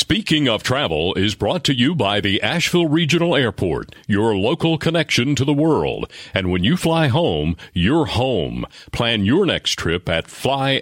Speaking of travel is brought to you by the Asheville Regional Airport, your local connection to the world. And when you fly home, you're home. Plan your next trip at flyavl.com.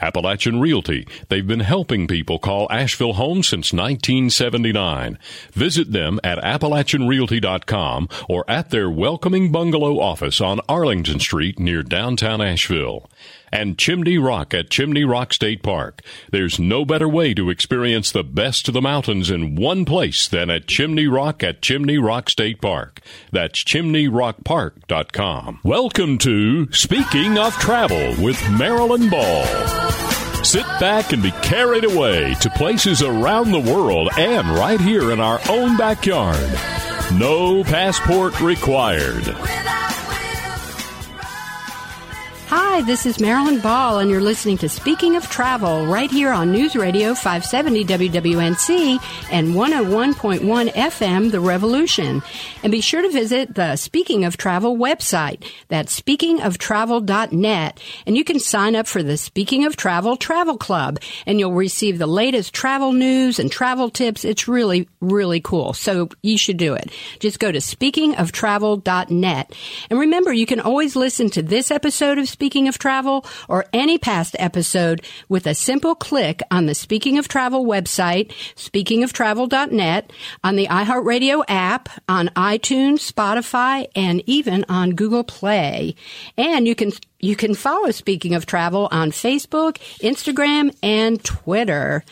Appalachian Realty. They've been helping people call Asheville home since 1979. Visit them at AppalachianRealty.com or at their welcoming bungalow office on Arlington Street near downtown Asheville and Chimney Rock at Chimney Rock State Park. There's no better way to experience the best of the mountains in one place than at Chimney Rock at Chimney Rock State Park. That's chimneyrockpark.com. Welcome to Speaking of Travel with Marilyn Ball. Sit back and be carried away to places around the world and right here in our own backyard. No passport required. Hi, this is Marilyn Ball, and you're listening to Speaking of Travel right here on News Radio 570 WWNC and 101.1 FM The Revolution. And be sure to visit the Speaking of Travel website. That's speakingoftravel.net. And you can sign up for the Speaking of Travel Travel Club, and you'll receive the latest travel news and travel tips. It's really, really cool. So you should do it. Just go to speakingoftravel.net. And remember, you can always listen to this episode of Speaking of Travel or any past episode with a simple click on the Speaking of Travel website, speakingoftravel.net, on the iHeartRadio app, on iTunes, Spotify, and even on Google Play. And you can you can follow Speaking of Travel on Facebook, Instagram, and Twitter.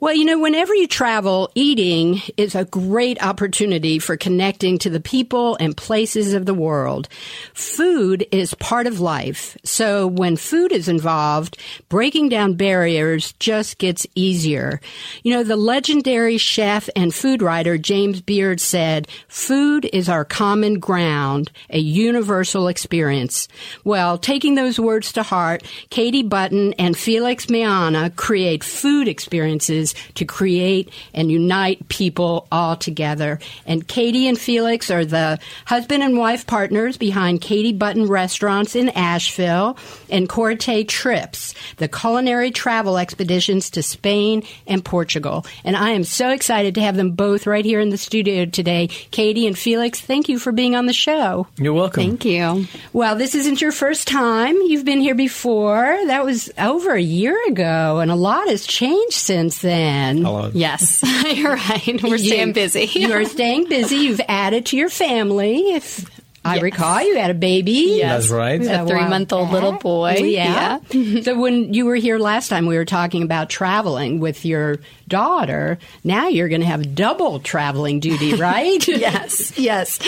Well, you know, whenever you travel, eating is a great opportunity for connecting to the people and places of the world. Food is part of life. So when food is involved, breaking down barriers just gets easier. You know, the legendary chef and food writer James Beard said, food is our common ground, a universal experience. Well, taking those words to heart, Katie Button and Felix Meana create food experiences to create and unite people all together. And Katie and Felix are the husband and wife partners behind Katie Button Restaurants in Asheville and Curate Trips, the culinary travel expeditions to Spain and Portugal. And I am so excited to have them both right here in the studio today. Katie and Felix, thank you for being on the show. You're welcome. Thank you. Well, this isn't your first time. You've been here before. That was over a year ago, and a lot has changed since then. Hello. Yes, you're right. We're staying busy. You're staying busy. You've added to your family. If I Yes. recall, you had a baby. That's right. A three-month-old little boy. Yeah. so when you were here last time, we were talking about traveling with your daughter. Now you're going to have double traveling duty, right? yes, yes.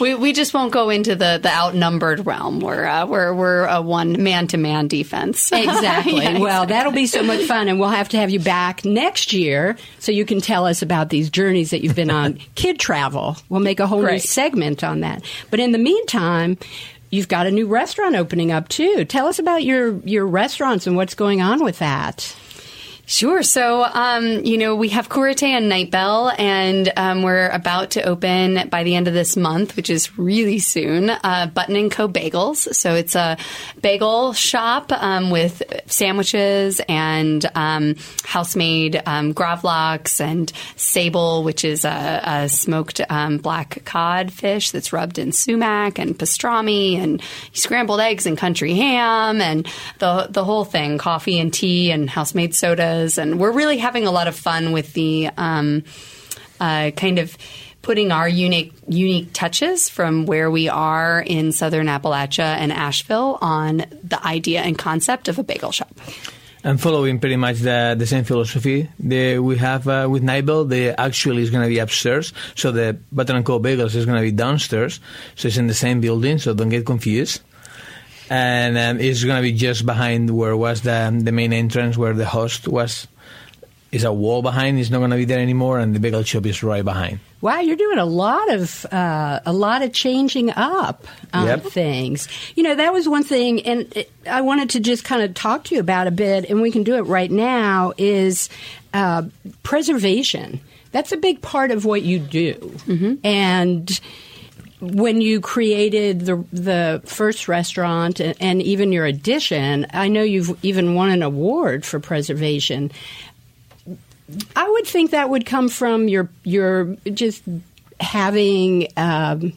We, we just won't go into the, the outnumbered realm. We're uh, we're we're a one man to man defense. Exactly. Yeah, well, that'll be so much fun, and we'll have to have you back next year so you can tell us about these journeys that you've been on. Kid travel. We'll make a whole new segment on that. But in the meantime, you've got a new restaurant opening up too. Tell us about your your restaurants and what's going on with that. Sure. So, um, you know, we have Curate and Night Bell, and um, we're about to open by the end of this month, which is really soon, uh, Button and Co. Bagels. So it's a bagel shop um, with sandwiches and um, house-made um, and sable, which is a, a smoked um, black cod fish that's rubbed in sumac and pastrami and scrambled eggs and country ham and the the whole thing, coffee and tea and house-made sodas, and we're really having a lot of fun with the um, uh, kind of putting our unique unique touches from where we are in southern Appalachia and Asheville on the idea and concept of a bagel shop. I'm following pretty much the, the same philosophy that we have uh, with Night Bell. The actually is going to be upstairs, so the Button and Co Bagels is going to be downstairs. So it's in the same building, so don't get confused. And um, it's going to be just behind where was the the main entrance, where the host was. Is a wall behind. It's not going to be there anymore, and the bagel shop is right behind. Wow, you're doing a lot of uh, a lot of changing up on Yep. things. You know, that was one thing, and it, I wanted to just kind of talk to you about a bit, and we can do it right now. Is uh, preservation? That's a big part of what you do, and when you created the the first restaurant and, and even your addition, I know you've even won an award for preservation. I would think that would come from your your just having um,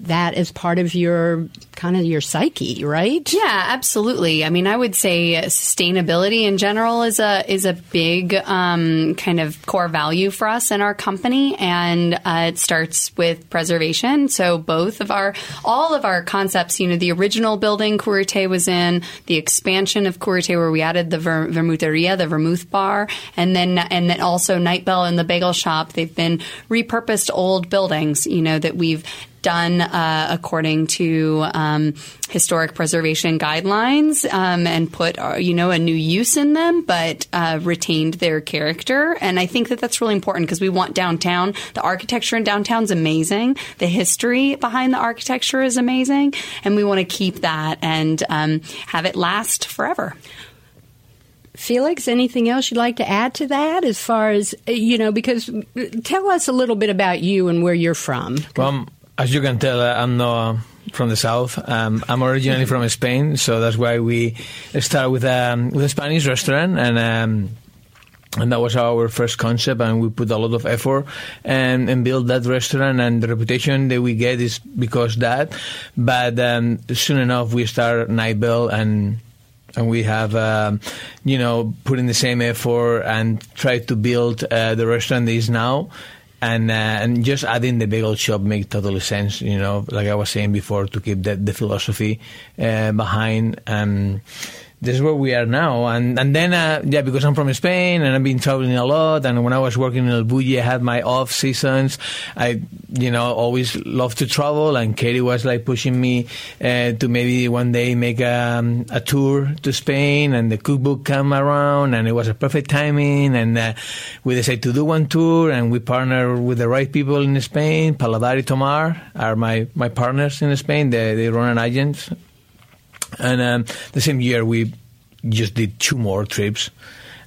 that as part of your kind of your psyche, right? Yeah, absolutely. I mean, I would say sustainability in general is a is a big um, kind of core value for us in our company, and uh, it starts with preservation. So both of our all of our concepts, you know, the original building Curate was in, the expansion of Curate where we added the ver- vermuteria, the vermouth bar, and then and then also Night Bell and the bagel shop. They've been repurposed old buildings, you know, that we've done uh, according to um, historic preservation guidelines um, and put uh, you know a new use in them, but uh, retained their character. And I think that that's really important because we want downtown. The architecture in downtown is amazing. The history behind the architecture is amazing, and we want to keep that and um, have it last forever. Felix, anything else you'd like to add to that as far as, you know, because tell us a little bit about you and where you're from. Well, as you can tell, uh, I'm not from the south. Um, I'm originally from Spain, so that's why we started with um, with a Spanish restaurant and. Um, and that was our first concept, and we put a lot of effort and, and build that restaurant. And the reputation that we get is because that. But um, soon enough, we start Night Bell, and and we have um, you know put in the same effort and tried to build uh, the restaurant that is now and uh, and just adding the bagel shop make totally sense. You know, like I was saying before, to keep the, the philosophy uh, behind. Um, this is where we are now. And and then uh, yeah, because I'm from Spain and I've been traveling a lot. And when I was working in El Bulli, I had my off seasons. I you know always loved to travel. And Katie was like pushing me uh, to maybe one day make a, um, a tour to Spain. And the cookbook came around, and it was a perfect timing. And uh, we decided to do one tour, and we partnered with the right people in Spain. Paladar Tomar are my my partners in Spain. They they run an agent and um, the same year, we just did two more trips,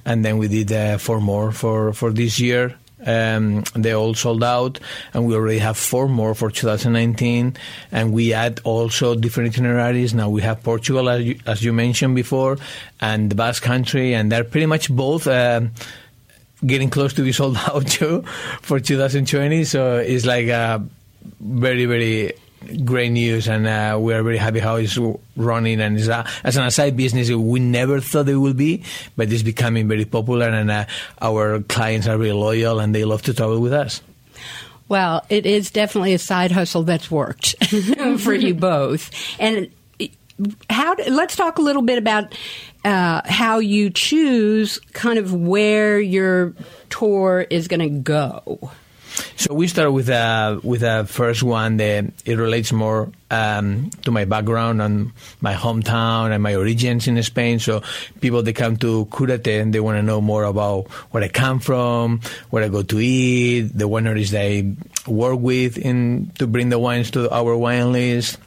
and then we did uh, four more for, for this year. Um, they all sold out, and we already have four more for 2019. And we add also different itineraries. Now we have Portugal, as you, as you mentioned before, and the Basque Country, and they're pretty much both. Uh, getting close to be sold out too for 2020 so it's like a very very great news, and uh, we are very happy how it's running. And it's a, as an aside business, we never thought it would be, but it's becoming very popular, and uh, our clients are very loyal, and they love to travel with us. Well, it is definitely a side hustle that's worked for you both. And how? Let's talk a little bit about uh, how you choose kind of where your tour is going to go. So we start with a with a first one that it relates more um, to my background and my hometown and my origins in Spain. So people that come to Curate and they want to know more about where I come from, where I go to eat, the wineries that I work with in to bring the wines to our wine list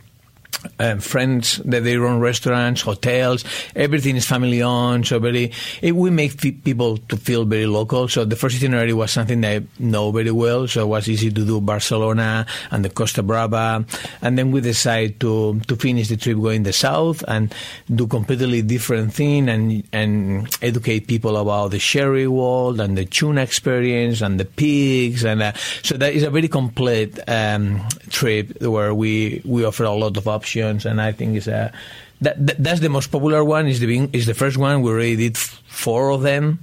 uh, friends that they run restaurants, hotels. Everything is family owned, so very. It, we make f- people to feel very local. So the first itinerary was something that I know very well, so it was easy to do Barcelona and the Costa Brava, and then we decide to to finish the trip going the south and do completely different thing and and educate people about the sherry world and the tuna experience and the pigs and uh, so that is a very complete um, trip where we we offer a lot of options options, and I think it's a that, that, that's the most popular one. Is the is the first one. We already did four of them.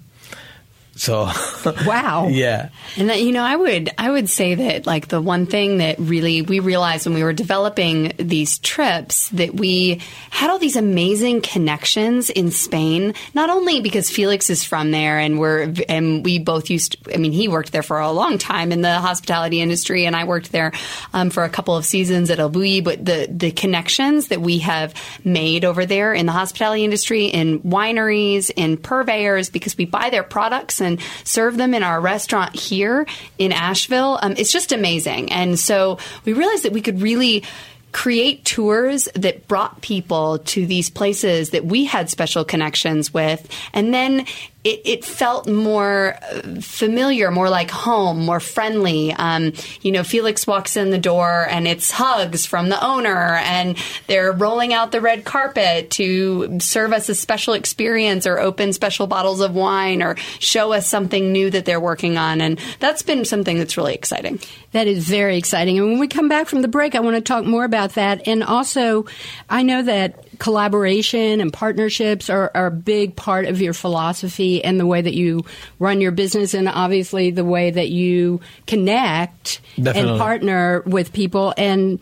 So wow, yeah. And that, you know, I would I would say that like the one thing that really we realized when we were developing these trips that we had all these amazing connections in Spain. Not only because Felix is from there, and we're and we both used. To, I mean, he worked there for a long time in the hospitality industry, and I worked there um, for a couple of seasons at El Bulli. But the the connections that we have made over there in the hospitality industry, in wineries, in purveyors, because we buy their products and serve them in our restaurant here in Asheville. Um, it's just amazing. And so we realized that we could really create tours that brought people to these places that we had special connections with and then it, it, felt more familiar, more like home, more friendly. Um, you know, Felix walks in the door and it's hugs from the owner, and they're rolling out the red carpet to serve us a special experience or open special bottles of wine or show us something new that they're working on. And that's been something that's really exciting. That is very exciting. And when we come back from the break, I want to talk more about that. And also, I know that collaboration and partnerships are, are, a big part of your philosophy and the way that you run your business, and obviously the way that you connect Definitely. and partner with people. And,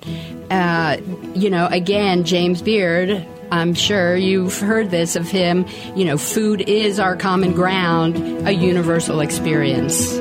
uh, you know, again, James Beard. I'm sure you've heard this of him. You know, food is our common ground, a universal experience.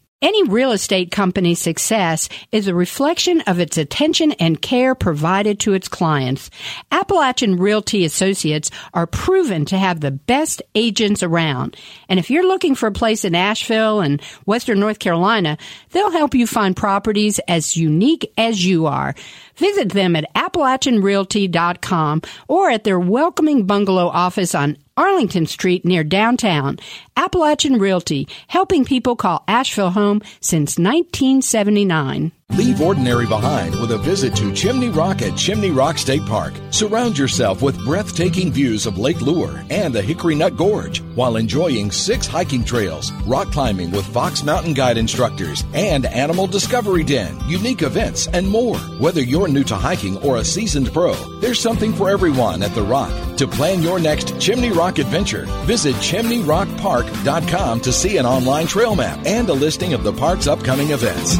Any real estate company's success is a reflection of its attention and care provided to its clients. Appalachian Realty Associates are proven to have the best agents around. And if you're looking for a place in Asheville and Western North Carolina, they'll help you find properties as unique as you are. Visit them at AppalachianRealty.com or at their welcoming bungalow office on Arlington Street near downtown. Appalachian Realty, helping people call Asheville home since 1979. Leave ordinary behind with a visit to Chimney Rock at Chimney Rock State Park. Surround yourself with breathtaking views of Lake Lure and the Hickory Nut Gorge while enjoying six hiking trails, rock climbing with Fox Mountain Guide instructors, and Animal Discovery Den, unique events, and more. Whether you're new to hiking or a seasoned pro, there's something for everyone at The Rock. To plan your next Chimney Rock adventure, visit chimneyrockpark.com to see an online trail map and a listing of the park's upcoming events.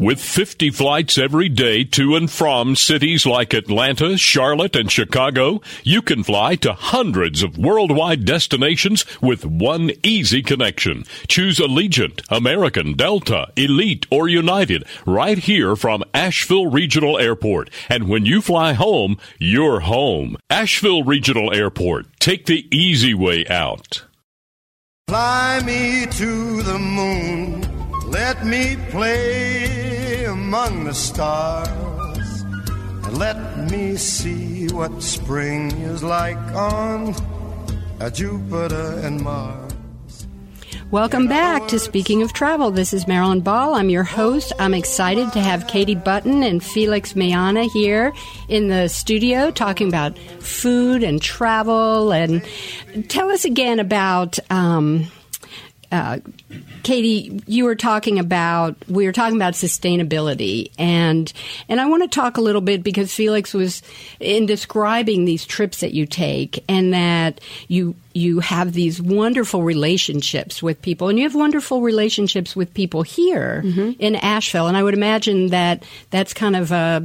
With 50 flights every day to and from cities like Atlanta, Charlotte, and Chicago, you can fly to hundreds of worldwide destinations with one easy connection. Choose Allegiant, American, Delta, Elite, or United right here from Asheville Regional Airport. And when you fly home, you're home. Asheville Regional Airport. Take the easy way out. Fly me to the moon. Let me play among the stars. And let me see what spring is like on Jupiter and Mars. Welcome back to Speaking of Travel. This is Marilyn Ball. I'm your host. I'm excited to have Katie Button and Felix Meana here in the studio talking about food and travel. And tell us again about. Um, uh, Katie, you were talking about we were talking about sustainability, and and I want to talk a little bit because Felix was in describing these trips that you take, and that you you have these wonderful relationships with people, and you have wonderful relationships with people here mm-hmm. in Asheville, and I would imagine that that's kind of a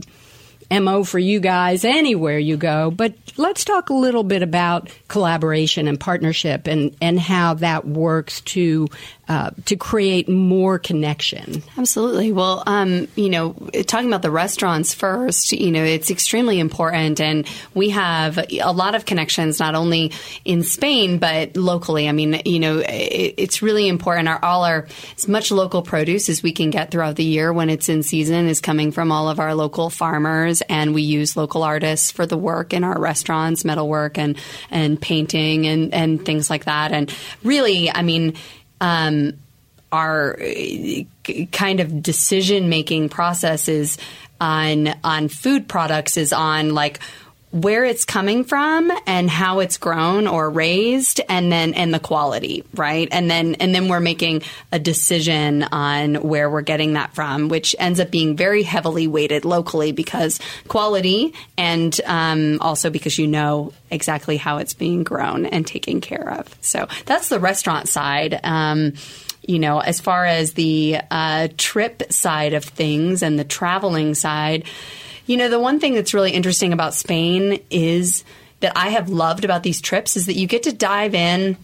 MO for you guys anywhere you go. But let's talk a little bit about collaboration and partnership and, and how that works to uh, to create more connection. Absolutely. Well, um, you know, talking about the restaurants first, you know, it's extremely important, and we have a lot of connections not only in Spain but locally. I mean, you know, it, it's really important. Our all our as much local produce as we can get throughout the year when it's in season is coming from all of our local farmers, and we use local artists for the work in our restaurants, metalwork and and painting and and things like that. And really, I mean um, our uh, kind of decision making processes on on food products is on like where it's coming from and how it's grown or raised and then and the quality right? And then and then we're making a decision on where we're getting that from which ends up being very heavily weighted locally because quality and um, also because you know exactly how it's being grown and taken care of. So that's the restaurant side. Um, you know, as far as the uh, trip side of things and the traveling side, you know, the one thing that's really interesting about Spain is that I have loved about these trips is that you get to dive in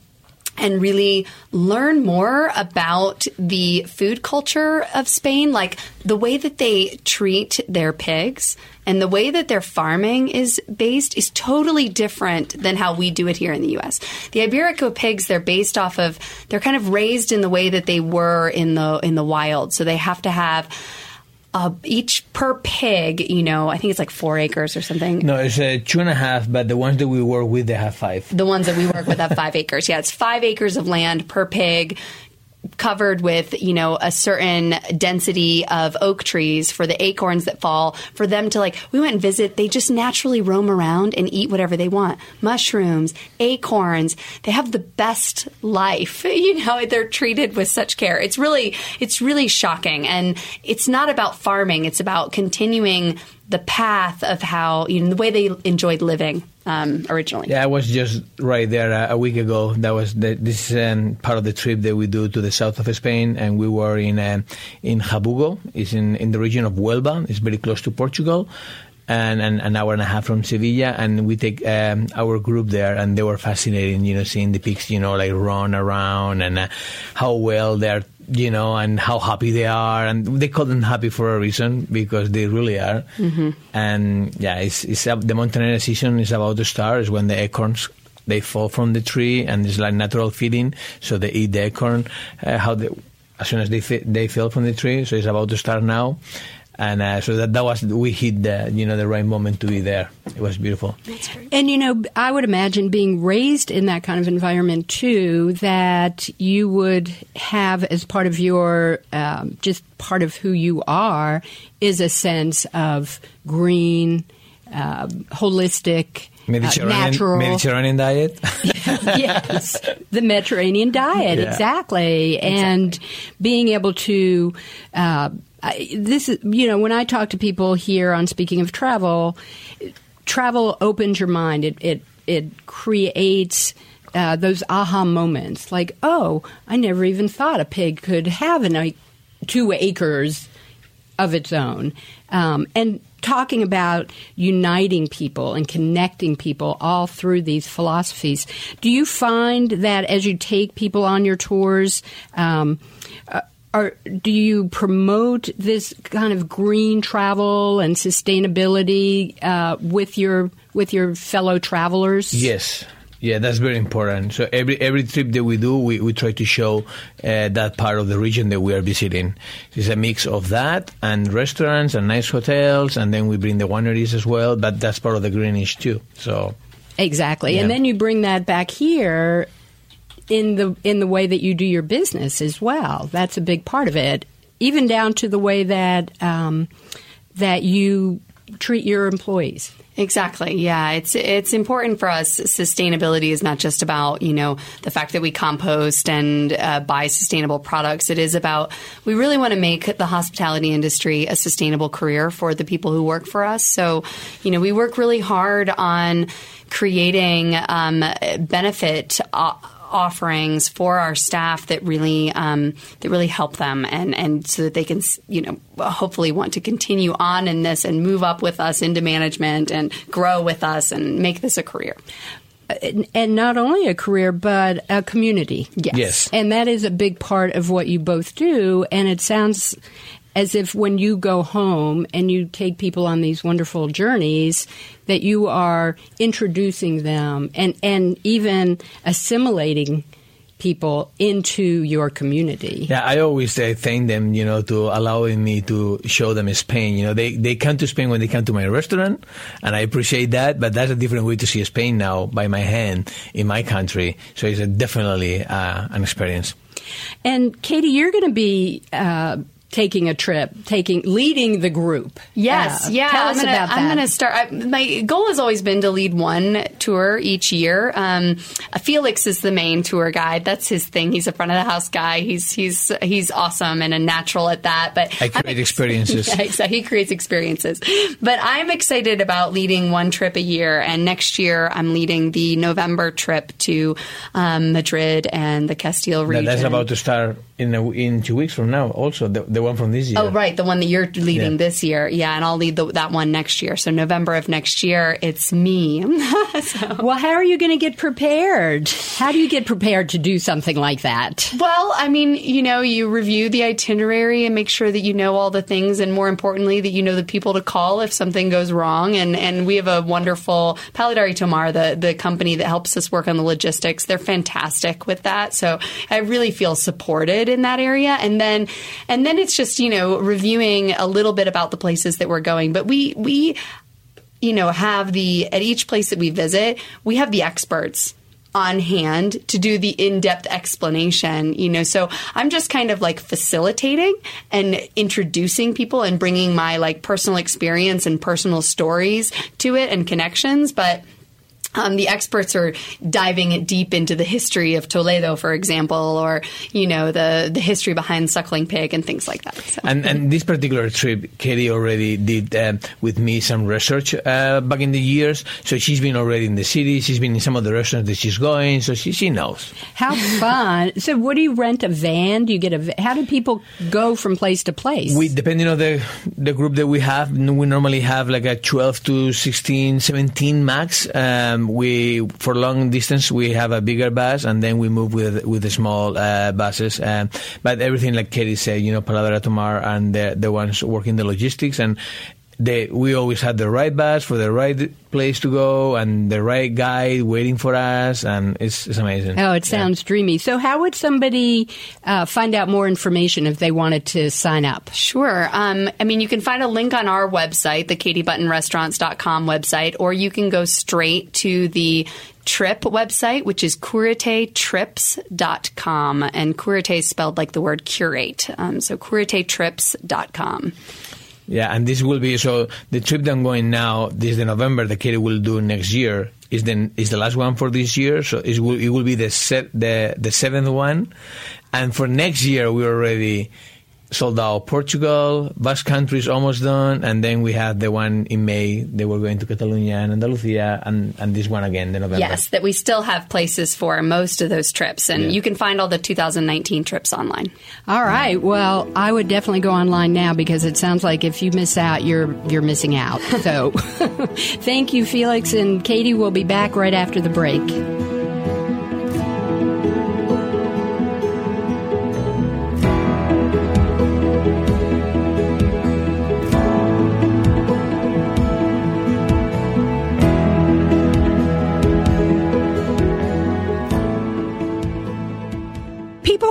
and really learn more about the food culture of Spain, like the way that they treat their pigs and the way that their farming is based is totally different than how we do it here in the US. The Iberico pigs, they're based off of they're kind of raised in the way that they were in the in the wild. So they have to have uh, each per pig, you know, I think it's like four acres or something. No, it's uh, two and a half, but the ones that we work with, they have five. The ones that we work with have five acres. Yeah, it's five acres of land per pig covered with you know a certain density of oak trees for the acorns that fall for them to like we went and visit they just naturally roam around and eat whatever they want. Mushrooms acorns they have the best life you know they're treated with such care. It's really it's really shocking. And it's not about farming it's about continuing the path of how you know the way they enjoyed living um, originally. Yeah, I was just right there a, week ago. That was the, this um, part of the trip that we do to the south of Spain, and we were in um, in Jabugo. It's in in the region of Huelva. It's very close to Portugal. And, and an hour and a half from Sevilla, and we take um, our group there, and they were fascinating, you know, seeing the pigs, you know, like run around and uh, how well they're you know, and how happy they are, and they call them happy for a reason because they really are. Mm-hmm. And yeah, it's, it's uh, the Montanera season is about to start. Is when the acorns they fall from the tree, and it's like natural feeding, so they eat the acorn. Uh, how they, as soon as they they fell from the tree, so it's about to start now and uh, so that that was we hit the you know the right moment to be there. It was beautiful. And you know, I would imagine being raised in that kind of environment too, that you would have as part of your um, just part of who you are is a sense of green, uh, holistic. Mediterranean, uh, natural. Mediterranean diet. yes, the Mediterranean diet, Yeah. exactly. And being able to, uh, I, this is, you know, when I talk to people here on Speaking of Travel, travel opens your mind. It, it, it creates. Uh, those aha moments, like, oh, I never even thought a pig could have an, like, two acres of its own. Um, and talking about uniting people and connecting people all through these philosophies. Do you find that as you take people on your tours, um, are, do you promote this kind of green travel and sustainability uh, with your with your fellow travelers? Yes. Yeah, that's very important. So every every trip that we do, we, we try to show uh, that part of the region that we are visiting. It's a mix of that and restaurants and nice hotels, and then we bring the wineries as well. But that's part of the greenish too. So Exactly. Yeah. And then you bring that back here in the in the way that you do your business as well. That's a big part of it. Even down to the way that um, that you treat your employees. Exactly. Yeah, it's it's important for us. Sustainability is not just about you know the fact that we compost and uh, buy sustainable products. It is about we really want to make the hospitality industry a sustainable career for the people who work for us. So, you know, we work really hard on creating um, benefit. Uh, offerings for our staff that really um, that really help them and and so that they can you know hopefully want to continue on in this and move up with us into management and grow with us and make this a career. And- And not only a career, but a community. Yes. Yes. And that is a big part of what you both do. And it sounds as if when you go home and you take people on these wonderful journeys, that you are introducing them and, and even assimilating people into your community. Yeah, I always uh, thank them, you know, to allowing me to show them Spain. You know, they, they come to Spain when they come to my restaurant, and I appreciate that, but that's a different way to see Spain now by my hand in my country. So it's a definitely uh, an experience. And Katie, you're going to be uh, taking a trip, taking leading the group. Yes, Uh, yeah. Tell I'm us gonna, about that. I'm going to start. I, my goal has always been to lead one tour each year. Um, Felix is the main tour guide. That's his thing. He's a front of the house guy. He's he's he's awesome and a natural at that. But I I'm create ex- experiences. Yeah, exactly. He creates experiences. But I'm excited about leading one trip a year. And next year, I'm leading the November trip to um, Madrid and the Castile That- region. That's about to start in a, in two weeks from now. Also, the, the one from this year. Oh, right, the one that you're leading Yeah. this year. Yeah, and I'll lead the, that one next year. So November of next year, it's me. So- well, how are you going to get prepared? How do you get prepared to do something like that? Well, I mean, you know, you review the itinerary and make sure that you know all the things, and more importantly, that you know the people to call if something goes wrong. And and we have a wonderful Paladar y Tomar, the the company that helps us work on the logistics. They're fantastic with that. So I really feel supported in that area. And then and then it's just you know reviewing a little bit about the places that we're going. But we we you know have the at each place that we visit, we have the experts on hand to do the in-depth explanation you know so i'm just kind of like facilitating and introducing people and bringing my like personal experience and personal stories to it and connections but um, the experts are diving deep into the history of Toledo, for example, or you know the the history behind suckling pig and things like that. So. And, and this particular trip, Katie already did um, with me some research uh, back in the years. So she's been already in the city. She's been in some of the restaurants that she's going. So she, she knows. How fun! So, what do you rent a van? Do you get a? How do people go from place to place? We, depending on the the group that we have, we normally have like a 12 to 16, 17 max. Um, we for long distance we have a bigger bus, and then we move with with the small uh, buses. Um, but everything, like Katie said, you know, Paladar y Tomar and the the ones working the logistics and. They, we always had the right bus for the right place to go and the right guide waiting for us, and it's, it's amazing. Oh, it sounds dreamy. So, how would somebody uh, find out more information if they wanted to sign up? Sure. Um, I mean, you can find a link on our website, the katiebuttonrestaurants.com website, or you can go straight to the trip website, which is curatetrips.com. And curate is spelled like the word curate. Um, so curatetrips.com. Yeah, and this will be so. The trip that I'm going now, this the November, the Katie will do next year is then is the last one for this year. So it will it will be the set the the seventh one, and for next year we already sold out Portugal, Basque Country is almost done, and then we had the one in May. They were going to Catalonia and Andalusia, and and this one again, the November. Yes, that we still have places for most of those trips. And Yeah. you can find all the 2019 trips online. All right. Well, I would definitely go online now because it sounds like if you miss out, you're you're missing out. So, thank you, Felix and Katie. We'll be back right after the break.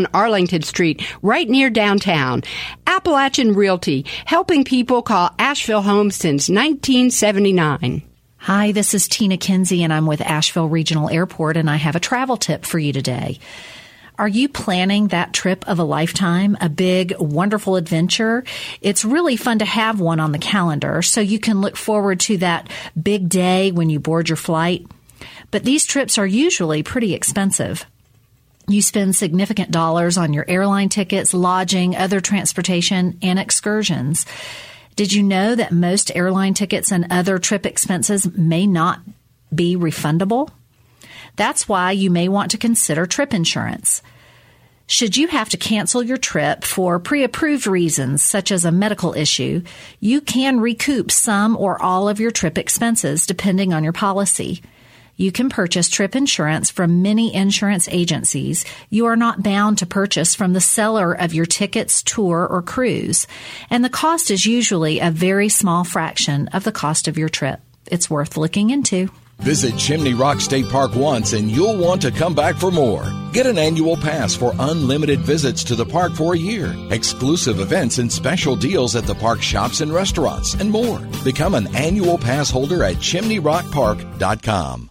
on Arlington Street, right near downtown. Appalachian Realty, helping people call Asheville home since 1979. Hi, this is Tina Kinsey, and I'm with Asheville Regional Airport, and I have a travel tip for you today. Are you planning that trip of a lifetime, a big, wonderful adventure? It's really fun to have one on the calendar so you can look forward to that big day when you board your flight. But these trips are usually pretty expensive. You spend significant dollars on your airline tickets, lodging, other transportation, and excursions. Did you know that most airline tickets and other trip expenses may not be refundable? That's why you may want to consider trip insurance. Should you have to cancel your trip for pre approved reasons, such as a medical issue, you can recoup some or all of your trip expenses depending on your policy. You can purchase trip insurance from many insurance agencies. You are not bound to purchase from the seller of your tickets, tour, or cruise. And the cost is usually a very small fraction of the cost of your trip. It's worth looking into. Visit Chimney Rock State Park once and you'll want to come back for more. Get an annual pass for unlimited visits to the park for a year, exclusive events and special deals at the park shops and restaurants, and more. Become an annual pass holder at chimneyrockpark.com.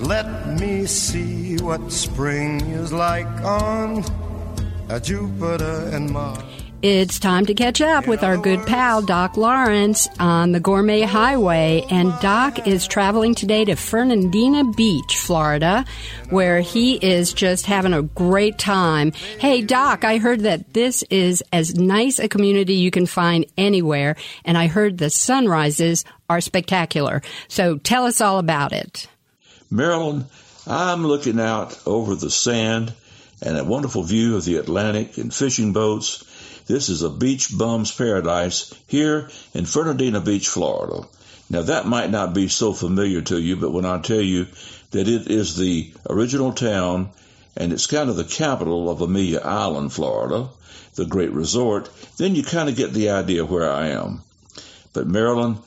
Let me see what spring is like on Jupiter and Mars. It's time to catch up with our good pal, Doc Lawrence, on the Gourmet Highway. And Doc is traveling today to Fernandina Beach, Florida, where he is just having a great time. Hey, Doc, I heard that this is as nice a community you can find anywhere. And I heard the sunrises are spectacular. So tell us all about it. Marilyn, I'm looking out over the sand and a wonderful view of the Atlantic and fishing boats. This is a beach bum's paradise here in Fernandina Beach, Florida. Now that might not be so familiar to you, but when I tell you that it is the original town and it's kind of the capital of Amelia Island, Florida, the great resort, then you kind of get the idea where I am. But Marilyn,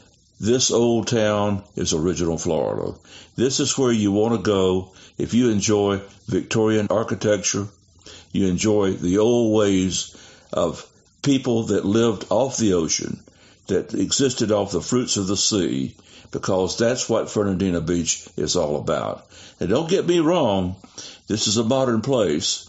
this old town is original Florida. This is where you want to go if you enjoy Victorian architecture, you enjoy the old ways of people that lived off the ocean, that existed off the fruits of the sea, because that's what Fernandina Beach is all about. And don't get me wrong, this is a modern place.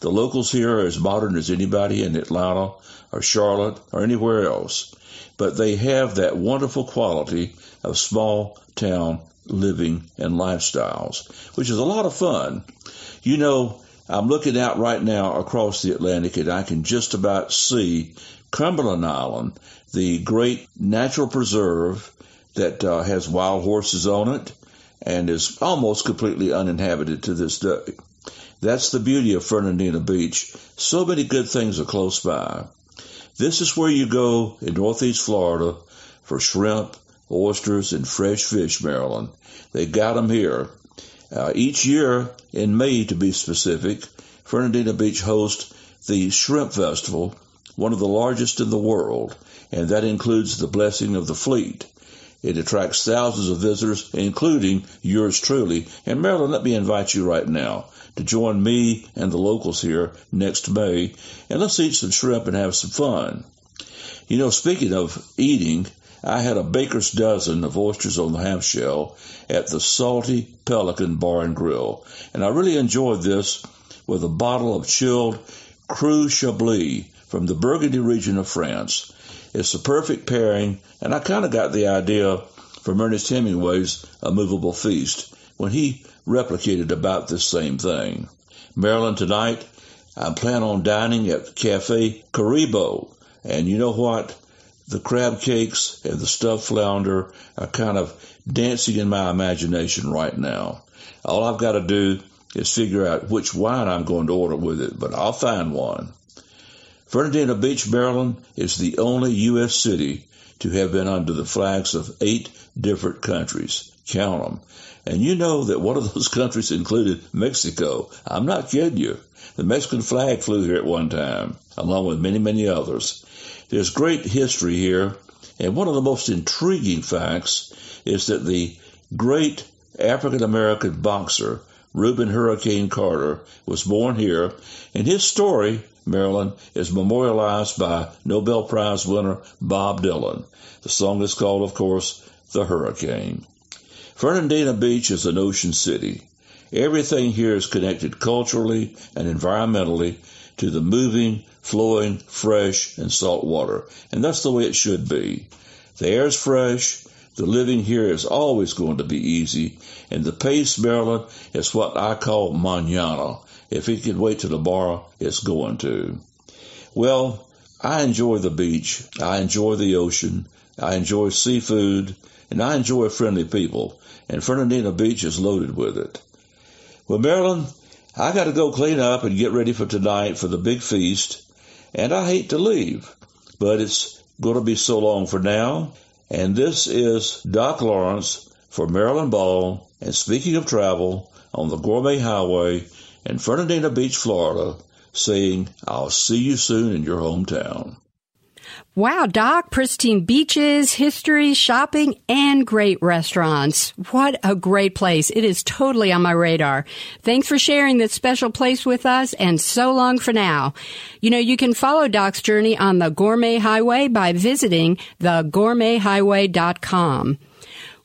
The locals here are as modern as anybody in Atlanta or Charlotte or anywhere else but they have that wonderful quality of small town living and lifestyles, which is a lot of fun. You know, I'm looking out right now across the Atlantic and I can just about see Cumberland Island, the great natural preserve that uh, has wild horses on it and is almost completely uninhabited to this day. That's the beauty of Fernandina Beach. So many good things are close by. This is where you go in Northeast Florida for shrimp, oysters, and fresh fish, Marilyn. They got them here. Uh, each year, in May to be specific, Fernandina Beach hosts the Shrimp Festival, one of the largest in the world, and that includes the Blessing of the Fleet. It attracts thousands of visitors, including yours truly. And Marilyn, let me invite you right now to join me and the locals here next May, and let's eat some shrimp and have some fun. You know, speaking of eating, I had a baker's dozen of oysters on the half shell at the Salty Pelican Bar and Grill, and I really enjoyed this with a bottle of chilled Cru Chablis from the Burgundy region of France. It's the perfect pairing, and I kind of got the idea from Ernest Hemingway's A Movable Feast when he replicated about this same thing. Marilyn, tonight, I plan on dining at Cafe Karibo, and you know what? The crab cakes and the stuffed flounder are kind of dancing in my imagination right now. All I've got to do is figure out which wine I'm going to order with it, but I'll find one. Fernandina Beach, Marilyn is the only U.S. city to have been under the flags of eight different countries. Count them. And you know that one of those countries included Mexico. I'm not kidding you. The Mexican flag flew here at one time, along with many, many others. There's great history here, and one of the most intriguing facts is that the great African American boxer, Rubin Hurricane Carter, was born here, and his story Marilyn, is memorialized by Nobel Prize winner Bob Dylan. The song is called, of course, The Hurricane. Fernandina Beach is an ocean city. Everything here is connected culturally and environmentally to the moving, flowing, fresh, and salt water. And that's the way it should be. The air is fresh, The living here is always going to be easy, and the pace, Marilyn, is what I call manana. If it can wait till tomorrow, it's going to. Well, I enjoy the beach. I enjoy the ocean. I enjoy seafood, and I enjoy friendly people. And Fernandina Beach is loaded with it. Well, Marilyn, I got to go clean up and get ready for tonight for the big feast, and I hate to leave, but it's going to be so long for now. And this is Doc Lawrence for Marilyn Ball, and speaking of travel, on the Gourmet Highway in Fernandina Beach, Florida, saying, I'll see you soon in your hometown. Wow, Doc, pristine beaches, history, shopping, and great restaurants. What a great place. It is totally on my radar. Thanks for sharing this special place with us and so long for now. You know, you can follow Doc's journey on the Gourmet Highway by visiting thegourmethighway.com.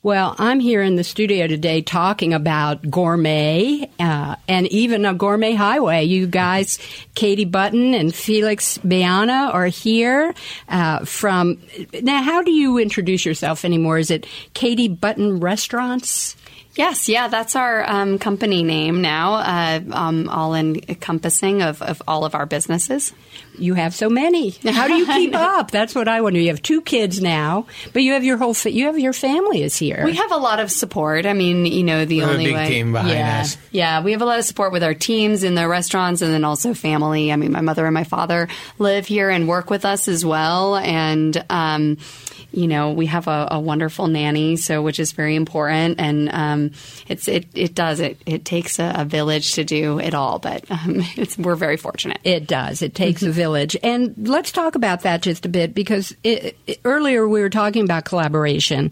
Well, I'm here in the studio today talking about gourmet uh, and even a gourmet highway. You guys, Katie Button and Felix Meana, are here uh, from. Now, how do you introduce yourself anymore? Is it Katie Button Restaurants? Yes, yeah, that's our um, company name now, uh, um, all encompassing of, of all of our businesses. You have so many. How do you keep up? That's what I wonder. You have two kids now, but you have your whole fa- you have your family is here. We have a lot of support. I mean, you know, the We have a only big way. team behind yeah, us. yeah, we have a lot of support with our teams in the restaurants, and then also family. I mean, my mother and my father live here and work with us as well, and. Um, you know, we have a, a wonderful nanny, so which is very important, and um, it's it it does it it takes a, a village to do it all, but um, we're very fortunate. It does. It takes a village. And let's talk about that just a bit because it, it- earlier we were talking about collaboration.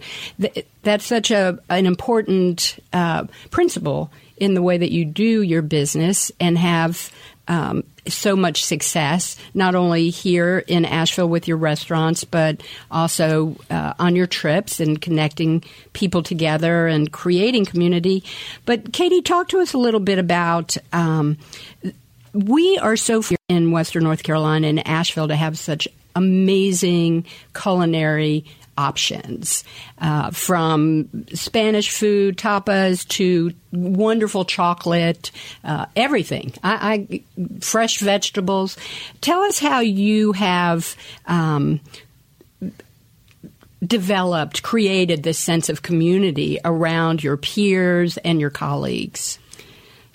That's such a an important uh, principle in the way that you do your business and have um, so much success, not only here in Asheville with your restaurants, but also uh, on your trips and connecting people together and creating community. But Katie, talk to us a little bit about. Um, we are so in Western North Carolina and Asheville to have such amazing culinary options uh, from Spanish food, tapas to wonderful chocolate, uh, everything. I, I fresh vegetables. Tell us how you have. Um, developed, created this sense of community around your peers and your colleagues.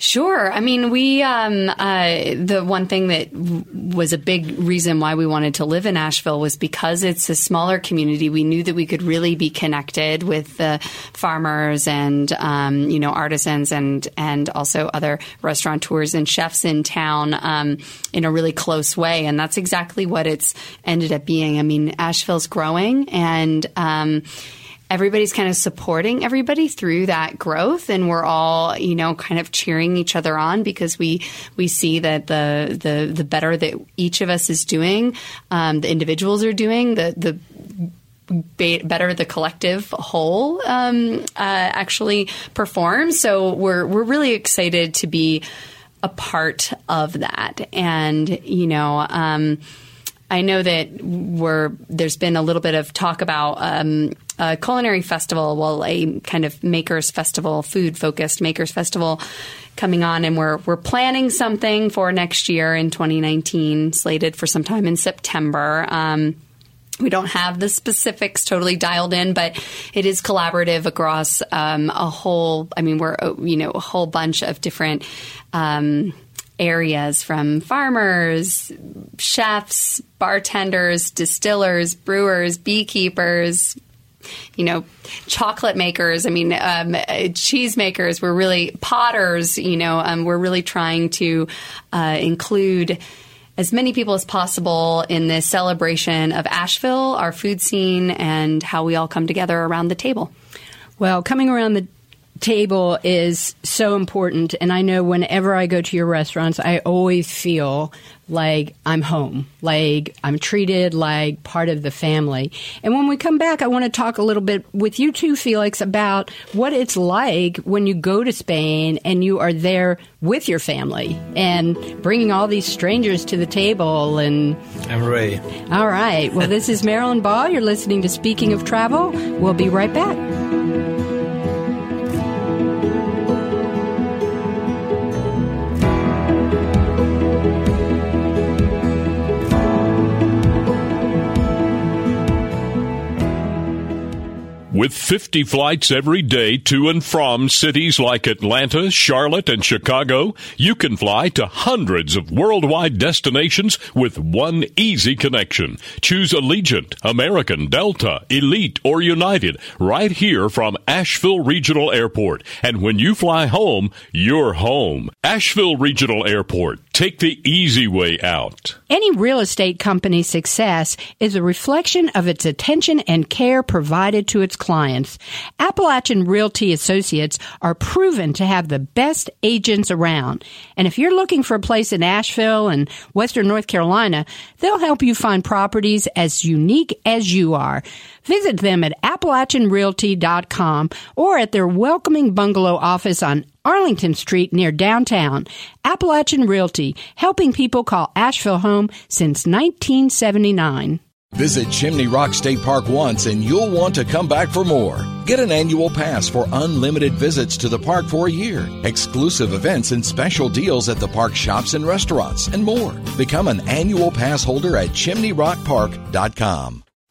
Sure. I mean, we, um, uh, the one thing that w- was a big reason why we wanted to live in Asheville was because it's a smaller community. We knew that we could really be connected with the farmers and, um, you know, artisans and, and also other restaurateurs and chefs in town, um, in a really close way. And that's exactly what it's ended up being. I mean, Asheville's growing and, um, everybody's kind of supporting everybody through that growth and we're all you know kind of cheering each other on because we we see that the the the better that each of us is doing um, the individuals are doing the the better the collective whole um, uh, actually performs. So we're we're really excited to be a part of that. And you know um, I know that we're there's been a little bit of talk about um, a culinary festival, well, a kind of makers festival, food focused makers festival coming on, and we're we're planning something for next year in 2019, slated for sometime in September. Um, we don't have the specifics totally dialed in, but it is collaborative across um, a whole. I mean, we're you know a whole bunch of different. Um, areas from farmers, chefs, bartenders, distillers, brewers, beekeepers, you know, chocolate makers. I mean, um, cheese makers. We're really potters. You know, um, we're really trying to uh, include as many people as possible in this celebration of Asheville, our food scene, and how we all come together around the table. Well, coming around the table is so important. And I know whenever I go to your restaurants, I always feel like I'm home, like I'm treated like part of the family. And when we come back, I want to talk a little bit with you too, Felix, about what it's like when you go to Spain and you are there with your family and bringing all these strangers to the table. And I'm ready. All right. Well, this is Marilyn Ball. You're listening to Speaking of Travel. We'll be right back. With 50 flights every day to and from cities like Atlanta, Charlotte, and Chicago, you can fly to hundreds of worldwide destinations with one easy connection. Choose Allegiant, American, Delta, Elite, or United right here from Asheville Regional Airport. And when you fly home, you're home. Asheville Regional Airport. Take the easy way out. Any real estate company's success is a reflection of its attention and care provided to its clients. Appalachian Realty Associates are proven to have the best agents around. And if you're looking for a place in Asheville and Western North Carolina, they'll help you find properties as unique as you are. Visit them at AppalachianRealty.com or at their welcoming bungalow office on Arlington Street near downtown. Appalachian Realty, helping people call Asheville home since 1979. Visit Chimney Rock State Park once and you'll want to come back for more. Get an annual pass for unlimited visits to the park for a year, exclusive events and special deals at the park shops and restaurants, and more. Become an annual pass holder at chimneyrockpark.com.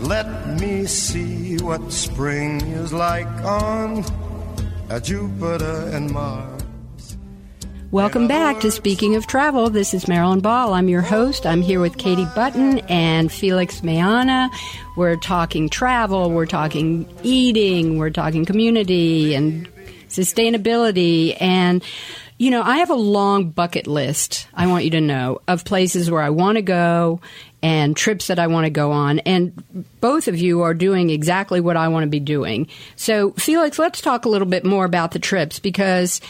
Let me see what spring is like on Jupiter and Mars. Welcome back to Speaking of Travel. This is Marilyn Ball. I'm your host. I'm here with Katie Button and Felix Meana. We're talking travel, we're talking eating, we're talking community and sustainability. And, you know, I have a long bucket list, I want you to know, of places where I want to go and trips that I want to go on. And both of you are doing exactly what I want to be doing. So, Felix, let's talk a little bit more about the trips because,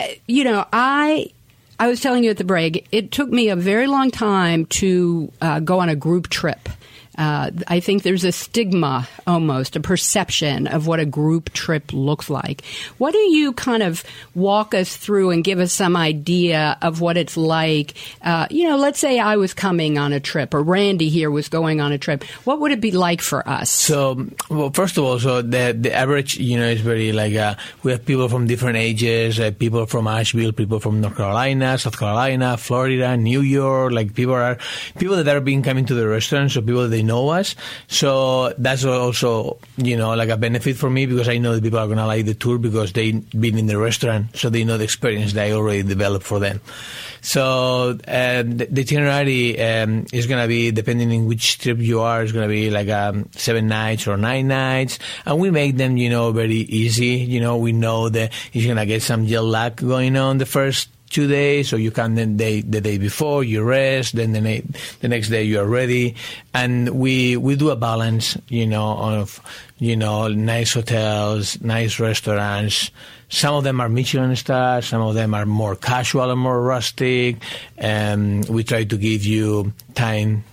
uh, you know, I. I was telling you at the break, it took me a very long time to uh, go on a group trip. Uh, I think there's a stigma almost, a perception of what a group trip looks like. What do you kind of walk us through and give us some idea of what it's like? Uh, you know, let's say I was coming on a trip or Randy here was going on a trip. What would it be like for us? So, well, first of all, so the the average, you know, is very like uh, we have people from different ages, uh, people from Asheville, people from North Carolina, South Carolina, Florida, New York. Like people are people that are being coming to the restaurant, so people that they know us. So that's also, you know, like a benefit for me because I know that people are going to like the tour because they've been in the restaurant, so they know the experience that I already developed for them. So um, the, the itinerary um, is going to be, depending on which trip you are, is going to be like um, seven nights or nine nights. And we make them, you know, very easy. You know, we know that you're going to get some jet lag going on the first two days, so you come the day the day before, you rest, then the, na- the next day you are ready, and we we do a balance, you know, of you know nice hotels, nice restaurants. Some of them are Michelin stars, some of them are more casual and more rustic, and we try to give you time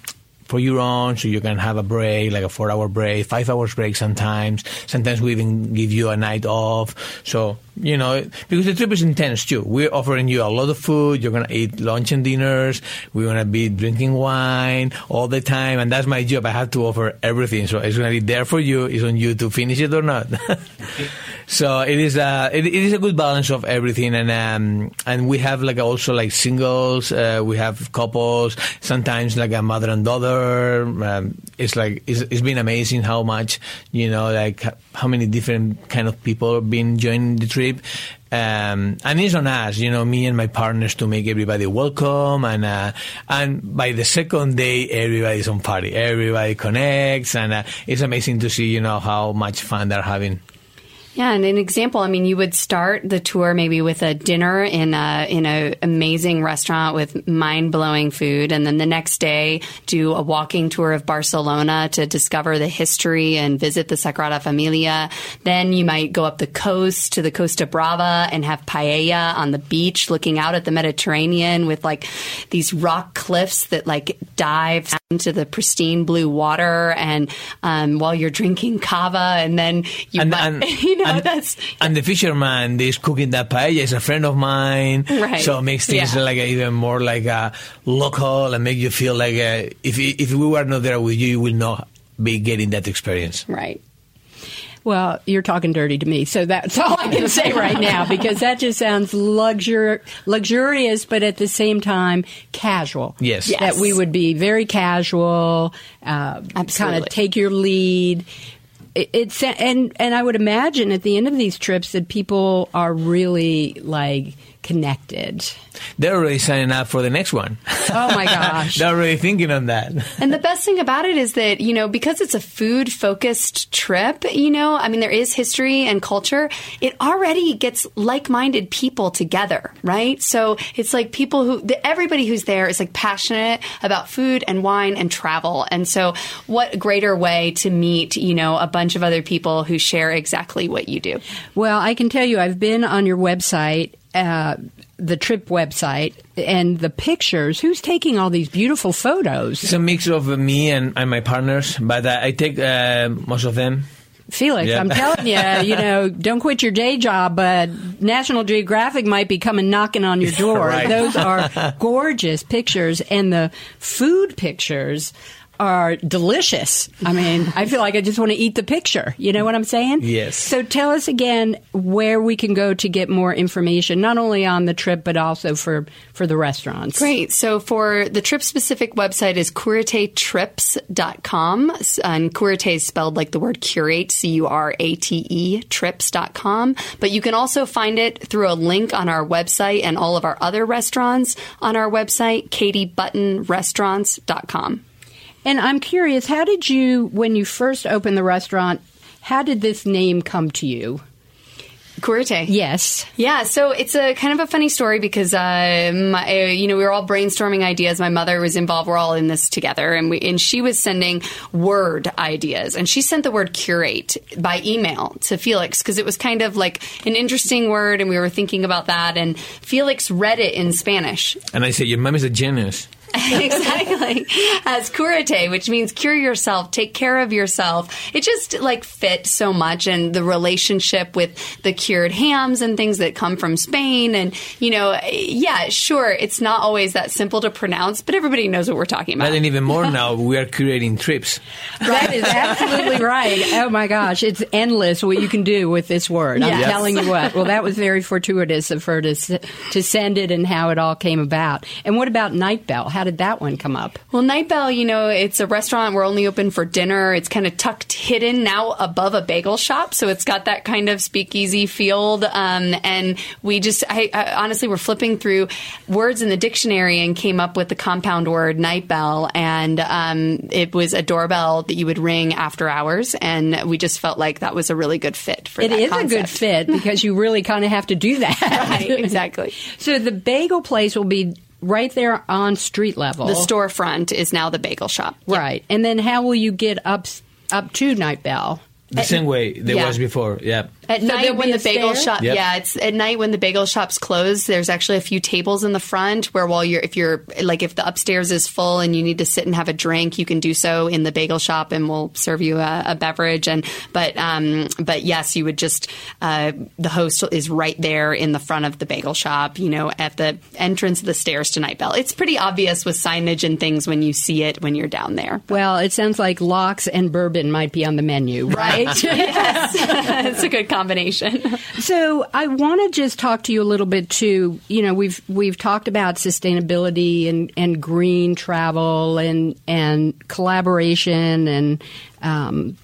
for your own, so you can have a break, like a four-hour break, five hours break sometimes. Sometimes we even give you a night off. So you know, because the trip is intense too. We're offering you a lot of food. You're gonna eat lunch and dinners. We're gonna be drinking wine all the time, and that's my job. I have to offer everything, so it's gonna be there for you. It's on you to finish it or not. so it is a it, it is a good balance of everything, and um, and we have like also like singles. Uh, we have couples. Sometimes like a mother and daughter. Um, it's like it's, it's been amazing how much you know like how many different kind of people have been joining the trip trip. Um, and it's on us, you know, me and my partners to make everybody welcome. And, uh, and by the second day, everybody's on party. Everybody connects. And uh, it's amazing to see, you know, how much fun they're having. Yeah, and an example, I mean, you would start the tour maybe with a dinner in a in an amazing restaurant with mind blowing food, and then the next day do a walking tour of Barcelona to discover the history and visit the Sagrada Familia. Then you might go up the coast to the Costa Brava and have paella on the beach, looking out at the Mediterranean with like these rock cliffs that like dive into the pristine blue water, and um, while you're drinking cava, and then you And- might, and- you know and, that's and the fisherman is cooking that paella is a friend of mine, Right. so it makes things Yeah. like a, even more like a local and make you feel like a, if if we were not there with you, you will not be getting that experience. right. Well, you're talking dirty to me, so that's all I can say right now because that just sounds luxur- luxurious, but at the same time casual. Yes. Yes. that we would be very casual, uh, kind of take your lead. It, it's and and I would imagine at the end of these trips that people are really like connected. They're already signing up for the next one. Oh my gosh! They're already thinking on that. And the best thing about it is that, you know, because it's a food focused trip, you know, I mean, there is history and culture. It already gets like minded people together, right? So it's like people who, the, everybody who's there is like passionate about food and wine and travel. And so what greater way to meet, you know, a bunch of other people who share exactly what you do. Well, I can tell you, I've been on your website, uh, the trip website, and the pictures. Who's taking all these beautiful photos? It's a mix of me and, and my partners, but uh, I take uh, most of them. Felix, Yeah. I'm telling you, you know, don't quit your day job, but National Geographic might be coming knocking on your door. Right. Those are gorgeous pictures, and the food pictures are delicious. I mean, I feel like I just want to eat the picture. You know what I'm saying? Yes. So tell us again where we can go to get more information, not only on the trip, but also for, for the restaurants. Great. So for the trip specific website is curatetrips.com. And curate is spelled like the word curate, C U R A T E, trips.com. But you can also find it through a link on our website and all of our other restaurants on our website, katiebuttonrestaurants.com. And I'm curious, how did you, when you first opened the restaurant, how did this name come to you? Curate. Yes. Yeah, so it's a kind of a funny story because, uh, my, uh, you know, we were all brainstorming ideas. My mother was involved. We're all in this together, and we and she was sending word ideas, and she sent the word curate by email to Felix because it was kind of like an interesting word, and we were thinking about that. And Felix read it in Spanish, And I said, Your mom is a genius. exactly as curate which means cure yourself take care of yourself it just like fit so much and the relationship with the cured hams and things that come from spain and you know yeah sure it's not always that simple to pronounce but everybody knows what we're talking about But then even more now, we are curating trips. That is absolutely right. Oh my gosh, it's endless what you can do with this word. I'm telling you what. Well, that was very fortuitous of her to to send it and how it all came about. And what about Night Bell? How did that one come up? Well, Night Bell, you know, it's a restaurant. We're only open for dinner. It's kind of tucked hidden now above a bagel shop, so it's got that kind of speakeasy feel. Um, and we just, I, I honestly, we're flipping through words in the dictionary and came up with the compound word Night Bell, and um, it was a doorbell that you would ring after hours, and we just felt like that was a really good fit for It is a good fit because you really kind of have to do that. Right, exactly. So the bagel place will be right there on street level. The storefront is now the bagel shop. Right. And then how will you get up up to Night Bell? The same way there yeah. was before. Yeah. At So night when the bagel stair? shop, Yep. yeah, it's at night when the bagel shops close. There's actually a few tables in the front where while you're, if you're like, if the upstairs is full and you need to sit and have a drink, you can do so in the bagel shop, and we'll serve you a, a beverage. And but um, but yes, you would just uh, the host is right there in the front of the bagel shop. You know, at the entrance of the stairs to Night Bell. It's pretty obvious with signage and things when you see it when you're down there. Well, it sounds like lox and bourbon might be on the menu, right? yes, it's a good combination. So I want to just talk to you a little bit too. You know, we've we've talked about sustainability and, and green travel and and collaboration and um,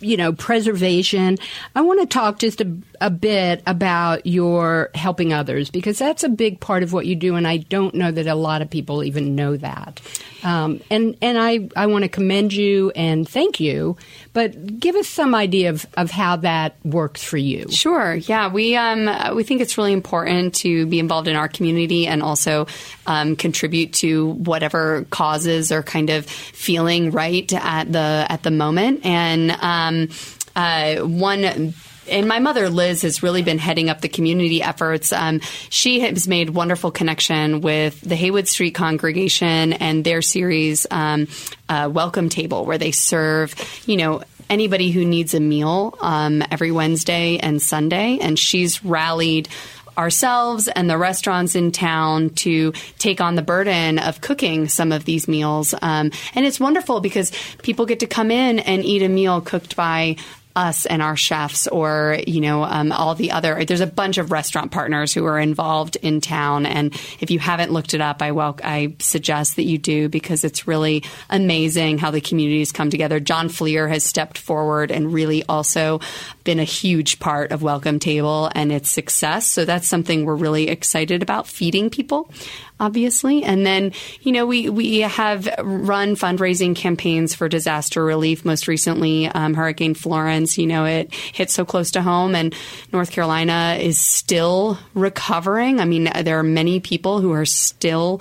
you know, preservation. I want to talk just a, a bit about your helping others because that's a big part of what you do, and I don't know that a lot of people even know that. Um, and and I, I want to commend you and thank you, but give us some idea of, of how that works for you. Sure. Yeah, we um, we think it's really important to be involved in our community and also um, contribute to whatever causes are kind of feeling right at the at the moment. And um, uh, one and my mother Liz has really been heading up the community efforts. Um, she has made wonderful connection with the Haywood Street congregation and their series um, uh, Welcome Table, where they serve you know anybody who needs a meal um, every Wednesday and Sunday, and she's rallied ourselves and the restaurants in town to take on the burden of cooking some of these meals. Um, and it's wonderful because people get to come in and eat a meal cooked by us and our chefs or you know um, all the other there's a bunch of restaurant partners who are involved in town. And if you haven't looked it up i wel- i suggest that you do because it's really amazing how the communities come together. John fleer has stepped forward and really also been a huge part of welcome table and its success. So that's something we're really excited about feeding people obviously. And then, you know, we, we have run fundraising campaigns for disaster relief. Most recently, um, Hurricane Florence, you know, it hit so close to home and North Carolina is still recovering. I mean, there are many people who are still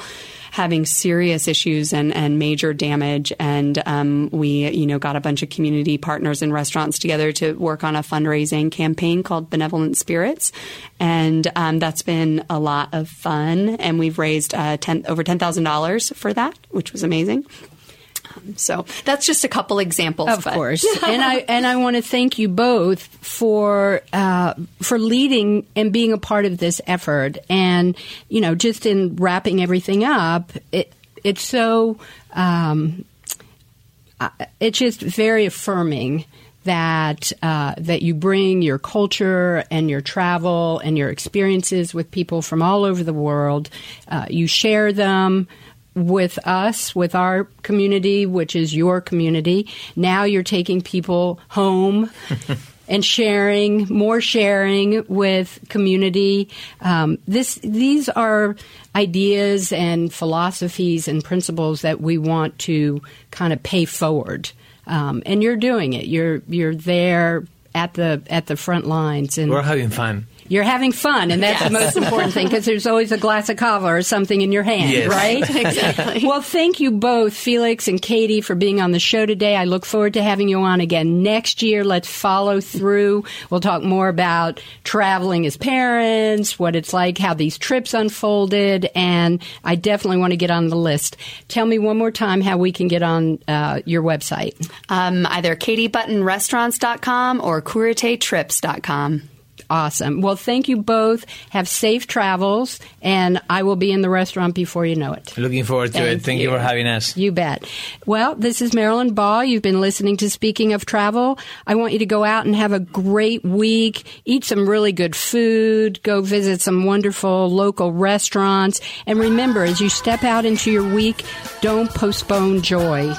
having serious issues and, and major damage. And um, we, you know, got a bunch of community partners and restaurants together to work on a fundraising campaign called Benevolent Spirits. And um, that's been a lot of fun. And we've raised uh, 10, over $10,000 for that, which was amazing. So that's just a couple examples. Of but. course, and I and I want to thank you both for uh, for leading and being a part of this effort. And you know, just in wrapping everything up, it it's so um, it's just very affirming that uh, that you bring your culture and your travel and your experiences with people from all over the world. Uh, you share them with us, with our community, which is your community. Now you're taking people home. and sharing, more sharing with community. Um, this, these are ideas and philosophies and principles that we want to kind of pay forward. Um, and you're doing it. You're you're there at the at the front lines, and we're having fun you're having fun, and that's yes. the most important thing because there's always a glass of cava or something in your hand, yes. right? exactly. Well, thank you both, Felix and Katie, for being on the show today. I look forward to having you on again next year. Let's follow through. We'll talk more about traveling as parents, what it's like, how these trips unfolded, and I definitely want to get on the list. Tell me one more time how we can get on uh, your website. Um, either katiebuttonrestaurants.com or curatetrips.com. Awesome. Well, thank you both. Have safe travels, and I will be in the restaurant before you know it. Looking forward to thank it. Thank you. you for having us. You bet. Well, this is Marilyn Ball. You've been listening to Speaking of Travel. I want you to go out and have a great week, eat some really good food, go visit some wonderful local restaurants, and remember, as you step out into your week, don't postpone joy.